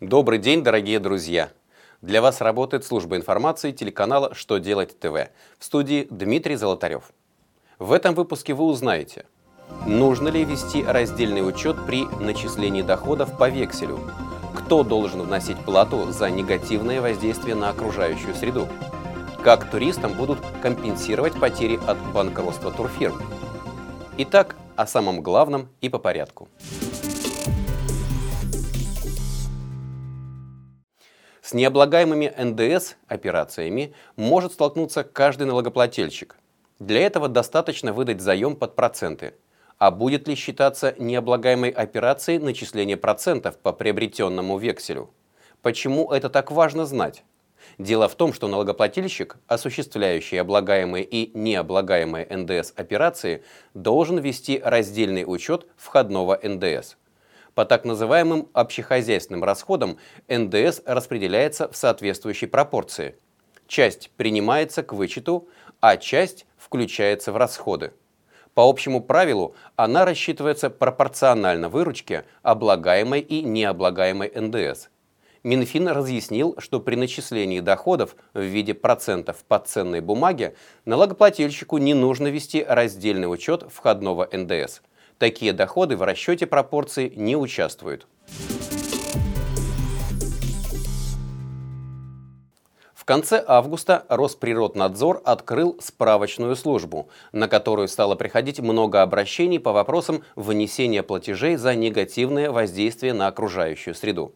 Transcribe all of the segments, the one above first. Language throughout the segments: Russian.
Добрый день, дорогие друзья! Для вас работает служба информации телеканала «Что делать ТВ» в студии Дмитрий Золотарев. В этом выпуске вы узнаете, нужно ли вести раздельный учет при начислении доходов по векселю, кто должен вносить плату за негативное воздействие на окружающую среду, как туристам будут компенсировать потери от банкротства турфирм. Итак, о самом главном и по порядку. С необлагаемыми НДС операциями может столкнуться каждый налогоплательщик. Для этого достаточно выдать заем под проценты. А будет ли считаться необлагаемой операцией начисление процентов по приобретенному векселю? Почему это так важно знать? Дело в том, что налогоплательщик, осуществляющий облагаемые и необлагаемые НДС операции, должен вести раздельный учет входного НДС – по так называемым общехозяйственным расходам НДС распределяется в соответствующей пропорции. Часть принимается к вычету, а часть включается в расходы. По общему правилу она рассчитывается пропорционально выручке, облагаемой и необлагаемой НДС. Минфин разъяснил, что при начислении доходов в виде процентов по ценной бумаге налогоплательщику не нужно вести раздельный учет входного НДС – Такие доходы в расчете пропорций не участвуют. В конце августа Росприроднадзор открыл справочную службу, на которую стало приходить много обращений по вопросам внесения платежей за негативное воздействие на окружающую среду.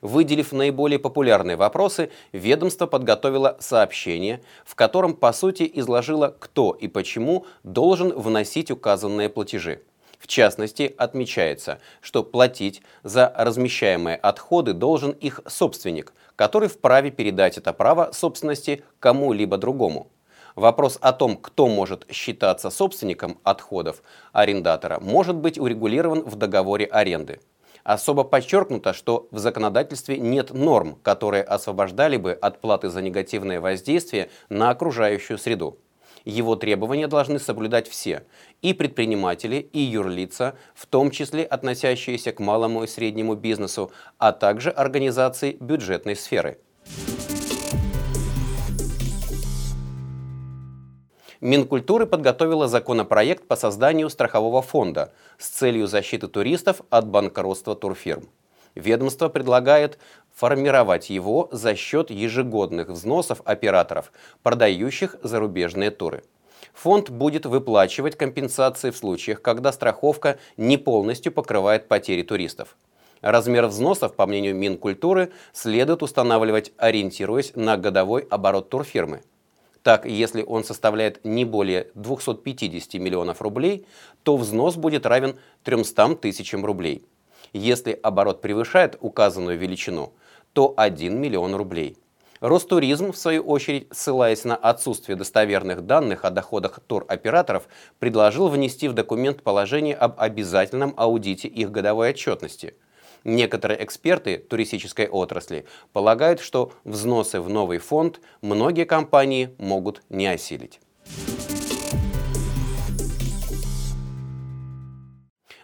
Выделив наиболее популярные вопросы, ведомство подготовило сообщение, в котором по сути изложило, кто и почему должен вносить указанные платежи. В частности, отмечается, что платить за размещаемые отходы должен их собственник, который вправе передать это право собственности кому-либо другому. Вопрос о том, кто может считаться собственником отходов арендатора, может быть урегулирован в договоре аренды. Особо подчеркнуто, что в законодательстве нет норм, которые освобождали бы от платы за негативное воздействие на окружающую среду. Его требования должны соблюдать все – и предприниматели, и юрлица, в том числе относящиеся к малому и среднему бизнесу, а также организации бюджетной сферы. Минкультуры подготовила законопроект по созданию страхового фонда с целью защиты туристов от банкротства турфирм. Ведомство предлагает формировать его за счет ежегодных взносов операторов, продающих зарубежные туры. Фонд будет выплачивать компенсации в случаях, когда страховка не полностью покрывает потери туристов. Размер взносов, по мнению Минкультуры, следует устанавливать, ориентируясь на годовой оборот турфирмы. Так, если он составляет не более 250 миллионов рублей, то взнос будет равен 300 тысячам рублей. Если оборот превышает указанную величину, то 1 миллион рублей. Ростуризм, в свою очередь, ссылаясь на отсутствие достоверных данных о доходах туроператоров, предложил внести в документ положение об обязательном аудите их годовой отчетности. Некоторые эксперты туристической отрасли полагают, что взносы в новый фонд многие компании могут не осилить.